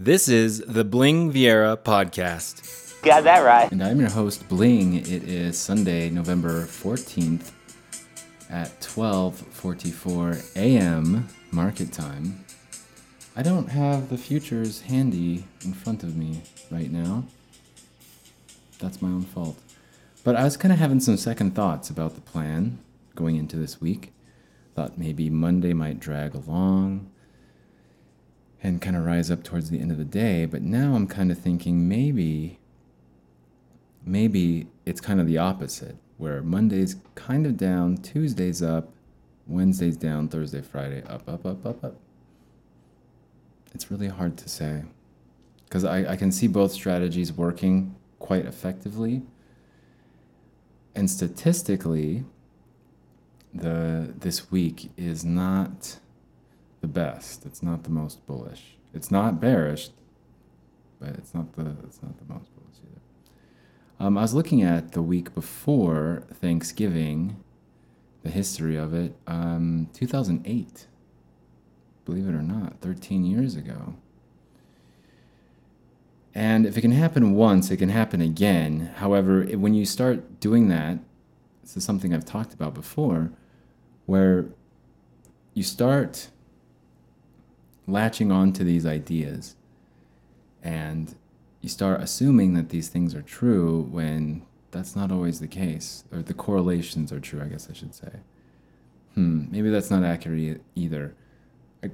This is the Bling Viera podcast. Got that right. And I'm your host, Bling. It is Sunday, November 14th at 12:44 a.m. market time. I don't have the futures handy in front of me right now. That's my own fault. But I was kind of having some second thoughts about the plan going into this week. Thought maybe Monday might drag along and kind of rise up towards the end of the day. But now I'm kind of thinking maybe, maybe it's kind of the opposite, where Monday's kind of down, Tuesday's up, Wednesday's down, Thursday, Friday, up, up, up, up, up. It's really hard to say because I, I can see both strategies working quite effectively. And statistically, the this week is not the best. It's not the most bullish. It's not bearish, but it's not the it's not the most bullish either. Um, I was looking at the week before Thanksgiving, the history of it. Um, 2008, believe it or not, 13 years ago. And if it can happen once, it can happen again. However, when you start doing that, this is something I've talked about before, where you start latching on to these ideas. And you start assuming that these things are true when that's not always the case or the correlations are true i guess i should say. Hmm maybe that's not accurate either.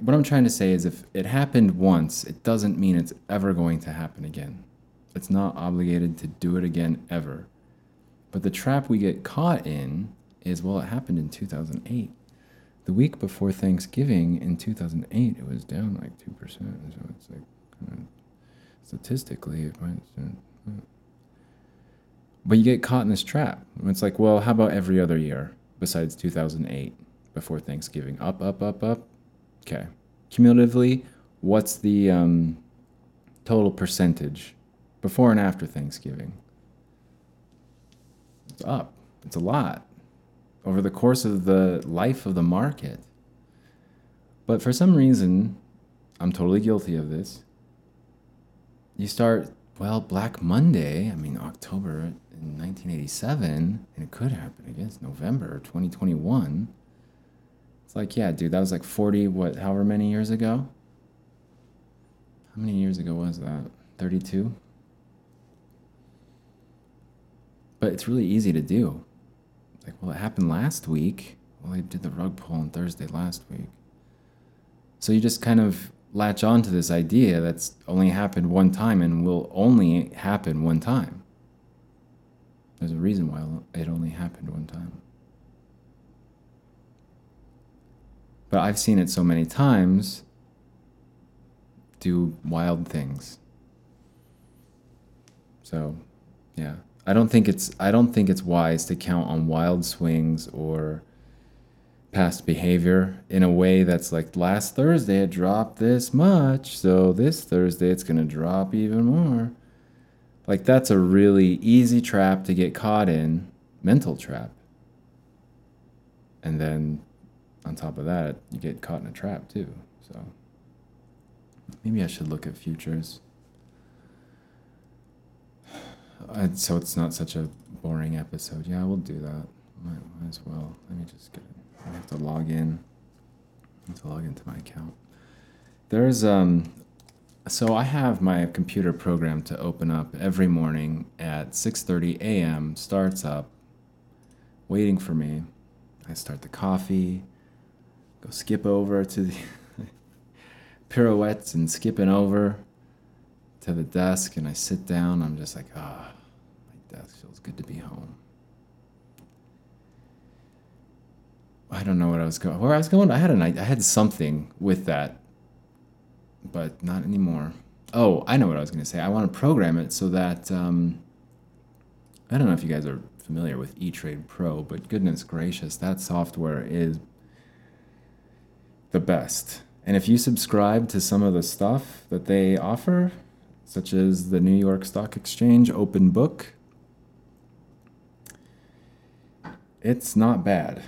What i'm trying to say is if it happened once it doesn't mean it's ever going to happen again. It's not obligated to do it again ever. But the trap we get caught in is well it happened in 2008 the week before Thanksgiving in 2008, it was down like 2%. So it's like, statistically, it might. But you get caught in this trap. It's like, well, how about every other year besides 2008 before Thanksgiving? Up, up, up, up. Okay. Cumulatively, what's the um, total percentage before and after Thanksgiving? It's up. It's a lot over the course of the life of the market. But for some reason, I'm totally guilty of this. You start, well, Black Monday, I mean, October in 1987, and it could happen again. It's November 2021. It's like, yeah, dude, that was like 40, what, however many years ago? How many years ago was that? 32? But it's really easy to do like, well, it happened last week. Well, I did the rug pull on Thursday last week. So you just kind of latch on to this idea that's only happened one time and will only happen one time. There's a reason why it only happened one time. But I've seen it so many times do wild things. So, yeah. I don't think it's I don't think it's wise to count on wild swings or past behavior in a way that's like last Thursday it dropped this much, so this Thursday it's going to drop even more. Like that's a really easy trap to get caught in, mental trap. And then on top of that, you get caught in a trap too. So maybe I should look at futures so it's not such a boring episode. Yeah, we'll do that. Might, might as well. Let me just get. I have to log in. I have to log into my account. There's um, so I have my computer program to open up every morning at 6:30 a.m. Starts up, waiting for me. I start the coffee, go skip over to the pirouettes and skipping over to the desk, and I sit down. I'm just like, ah. Oh death. Feels good to be home. I don't know what I was going. Where I was going, I had an I had something with that, but not anymore. Oh, I know what I was going to say. I want to program it so that um, I don't know if you guys are familiar with E-Trade Pro, but goodness gracious, that software is the best. And if you subscribe to some of the stuff that they offer, such as the New York Stock Exchange Open Book, it's not bad.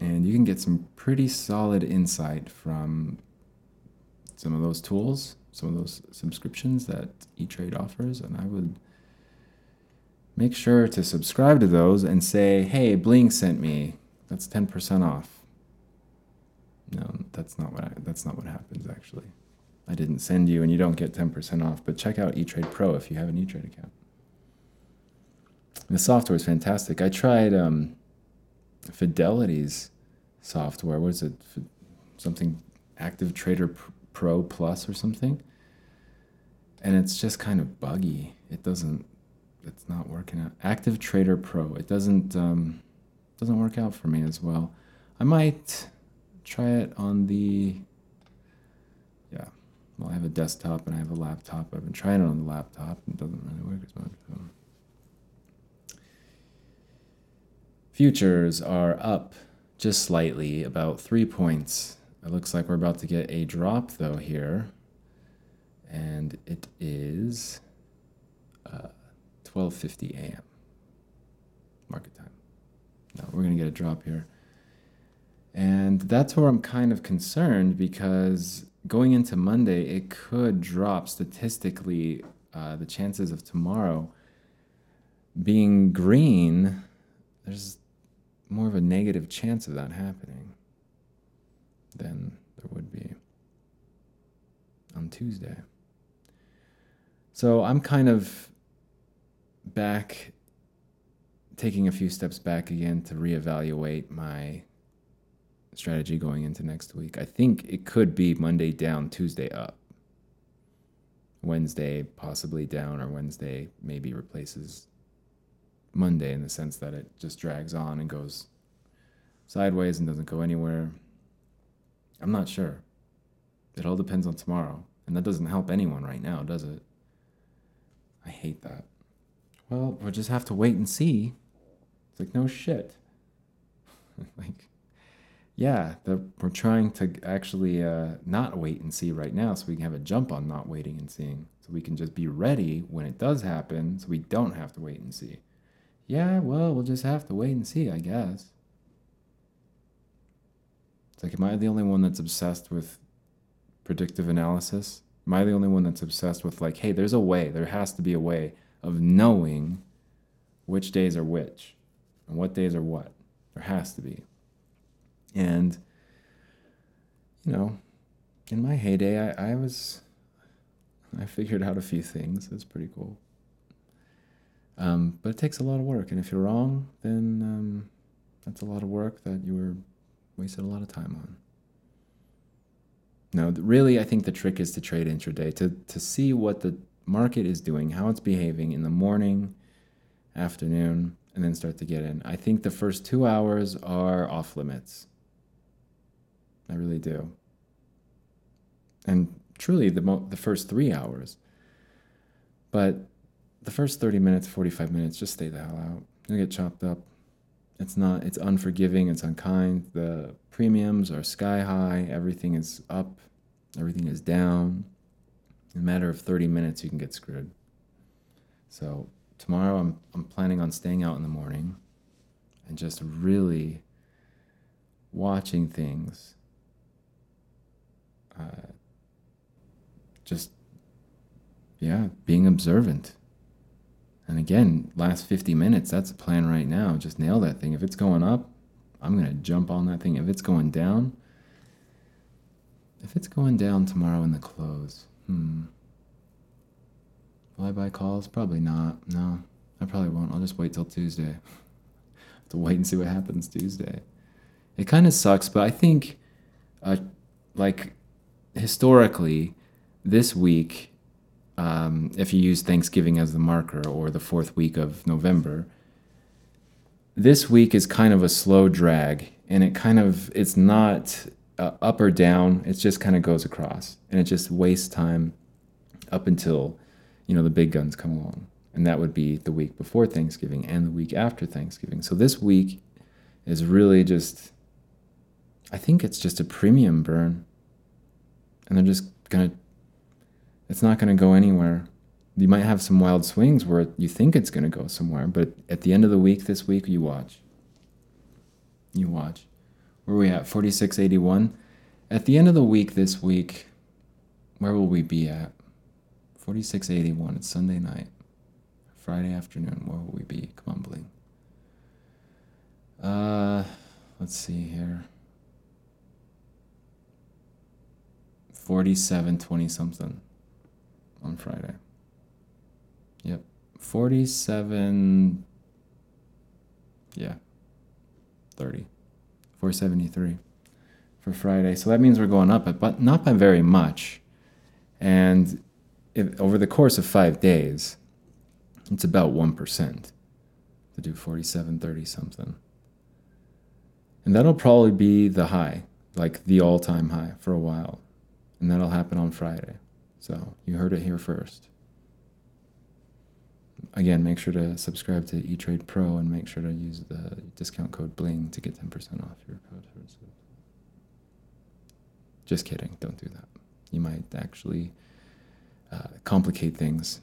And you can get some pretty solid insight from some of those tools. some of those subscriptions that E-Trade offers, and I would make sure to subscribe to those and say, "Hey, Bling sent me. That's 10% off." No, that's not what I, that's not what happens actually. I didn't send you and you don't get 10% off, but check out E-Trade Pro if you have an E-Trade account. The software is fantastic. I tried um, Fidelity's software. What is it? Something Active Trader Pro Plus or something. And it's just kind of buggy. It doesn't. It's not working out. Active Trader Pro. It doesn't. Um, doesn't work out for me as well. I might try it on the. Yeah. Well, I have a desktop and I have a laptop. I've been trying it on the laptop. It doesn't really work as much. Futures are up just slightly, about three points. It looks like we're about to get a drop though here. And it is uh, 12.50 a.m. market time. No, we're going to get a drop here. And that's where I'm kind of concerned because going into Monday, it could drop statistically. Uh, the chances of tomorrow being green, there's more of a negative chance of that happening than there would be on Tuesday. So I'm kind of back, taking a few steps back again to reevaluate my strategy going into next week. I think it could be Monday down, Tuesday up. Wednesday possibly down, or Wednesday maybe replaces Monday in the sense that it just drags on and goes sideways and doesn't go anywhere. I'm not sure. It all depends on tomorrow. And that doesn't help anyone right now, does it? I hate that. Well, we'll just have to wait and see. It's like, no shit. like, yeah, the, we're trying to actually uh, not wait and see right now so we can have a jump on not waiting and seeing. So we can just be ready when it does happen so we don't have to wait and see. Yeah, well, we'll just have to wait and see, I guess. It's like, am I the only one that's obsessed with predictive analysis? Am I the only one that's obsessed with, like, hey, there's a way, there has to be a way of knowing which days are which and what days are what? There has to be. And, you know, in my heyday, I, I was, I figured out a few things. It's pretty cool. Um, but it takes a lot of work, and if you're wrong, then um, that's a lot of work that you were wasted a lot of time on. No, really, I think the trick is to trade intraday to to see what the market is doing, how it's behaving in the morning, afternoon, and then start to get in. I think the first two hours are off limits. I really do. And truly, the mo- the first three hours. But the first 30 minutes, 45 minutes, just stay the hell out. You'll get chopped up. It's not, it's unforgiving, it's unkind. The premiums are sky high, everything is up, everything is down. In a matter of 30 minutes, you can get screwed. So, tomorrow I'm, I'm planning on staying out in the morning and just really watching things. Uh, just, yeah, being observant. And again, last 50 minutes, that's the plan right now. Just nail that thing. If it's going up, I'm going to jump on that thing. If it's going down, if it's going down tomorrow in the close, hmm. Will I buy calls? Probably not. No, I probably won't. I'll just wait till Tuesday. to wait and see what happens Tuesday. It kind of sucks, but I think, uh, like, historically, this week um, if you use Thanksgiving as the marker or the fourth week of November, this week is kind of a slow drag, and it kind of it's not uh, up or down. It just kind of goes across, and it just wastes time up until you know the big guns come along, and that would be the week before Thanksgiving and the week after Thanksgiving. So this week is really just, I think it's just a premium burn, and they're just gonna it's not going to go anywhere. You might have some wild swings where you think it's going to go somewhere, but at the end of the week this week, you watch. You watch. Where are we at? 4681. At the end of the week this week, where will we be at? 4681. It's Sunday night. Friday afternoon. Where will we be? Come on, Bling. Uh, let's see here. 47 20 something on Friday. Yep. 47 yeah. 30. 473 for Friday. So that means we're going up, but not by very much. And if, over the course of five days, it's about 1% to do 47, 30 something. And that'll probably be the high, like the all time high for a while. And that'll happen on Friday. So you heard it here first. Again, make sure to subscribe to eTrade Pro and make sure to use the discount code BLING to get 10% off your code. Just kidding. Don't do that. You might actually uh, complicate things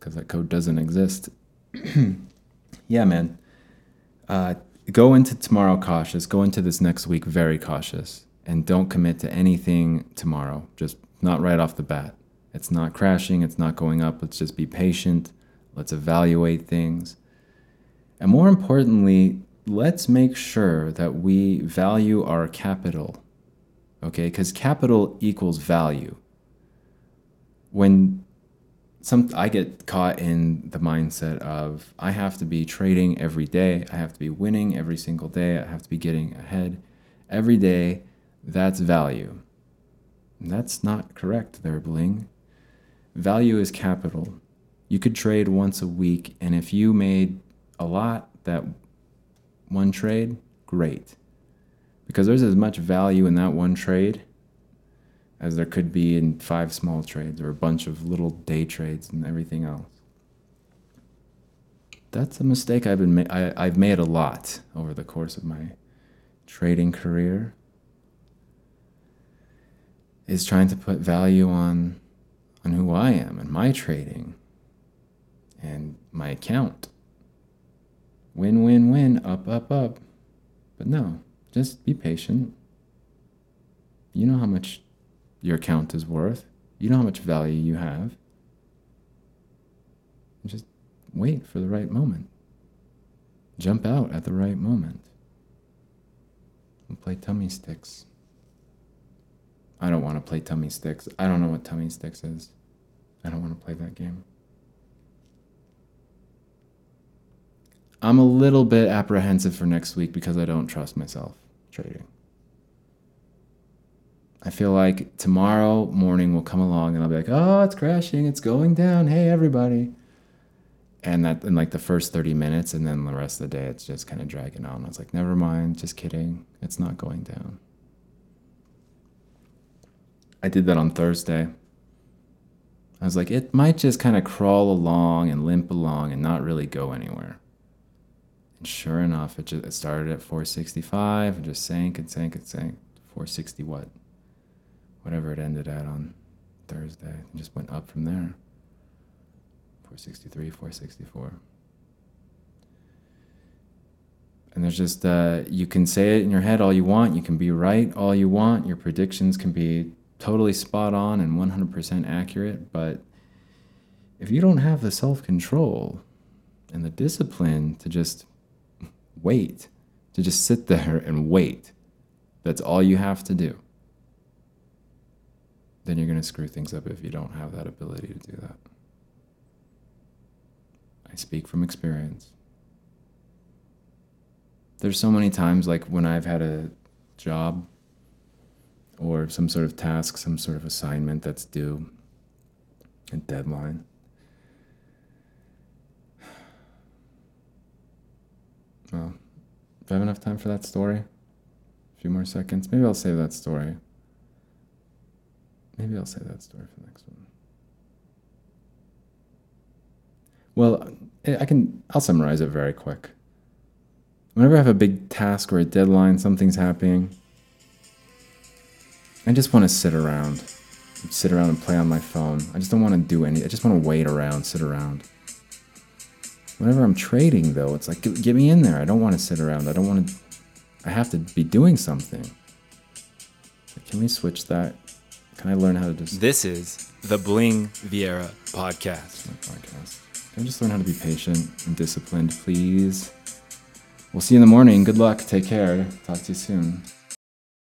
because that code doesn't exist. yeah, man. Uh, go into tomorrow cautious. Go into this next week very cautious. And don't commit to anything tomorrow. Just not right off the bat. It's not crashing. It's not going up. Let's just be patient. Let's evaluate things. And more importantly, let's make sure that we value our capital okay? Because capital equals value. When some I get caught in the mindset of I have to be trading every day, I have to be winning every single day, I have to be getting ahead every day. That's value. That's not correct there, Bling. Value is capital. You could trade once a week, and if you made a lot that one trade, great because there's as much value in that one trade as there could be in five small trades or a bunch of little day trades and everything else. That's a mistake I've been ma- I, I've made a lot over the course of my trading career. Is trying to put value on on who I am and my trading and my account. Win win win up up up. But no, just be patient. You know how much your account is worth, you know how much value you have. Just wait for the right moment. Jump out at the right moment. And play tummy sticks. I don't want to play tummy sticks. I don't know what tummy sticks is. I don't want to play that game. I'm a little bit apprehensive for next week because I don't trust myself trading. I feel like tomorrow morning will come along and I'll be like, oh, it's crashing, it's going down. Hey, everybody. And that in like the first 30 minutes, and then the rest of the day, it's just kind of dragging on. I was like, never mind, just kidding. It's not going down. I did that on Thursday. I was like, it might just kind of crawl along and limp along and not really go anywhere. And sure enough, it just it started at 465 and just sank and sank and sank. 460 what? Whatever it ended at on Thursday. And just went up from there. 463, 464. And there's just, uh, you can say it in your head all you want. You can be right all you want. Your predictions can be totally spot on and 100% accurate. But if you don't have the self control and the discipline to just wait, to just sit there and wait. That's all you have to do. Then you're going to screw things up if you don't have that ability to do that. I speak from experience. There's so many times, like when I've had a job or some sort of task, some sort of assignment that's due, a deadline Well, do I have enough time for that story? A few more seconds. Maybe I'll save that story. Maybe I'll save that story for the next one. Well, I can. I'll summarize it very quick. Whenever I have a big task or a deadline, something's happening. I just want to sit around, sit around and play on my phone. I just don't want to do any. I just want to wait around, sit around. Whenever I'm trading, though, it's like, get, get me in there. I don't want to sit around. I don't want to. I have to be doing something. Can we switch that Can I learn how to just This is the Bling Viera podcast. podcast? Can I just learn how to be patient and disciplined, please? We'll see you in the morning. Good luck. Take care. Talk to you soon.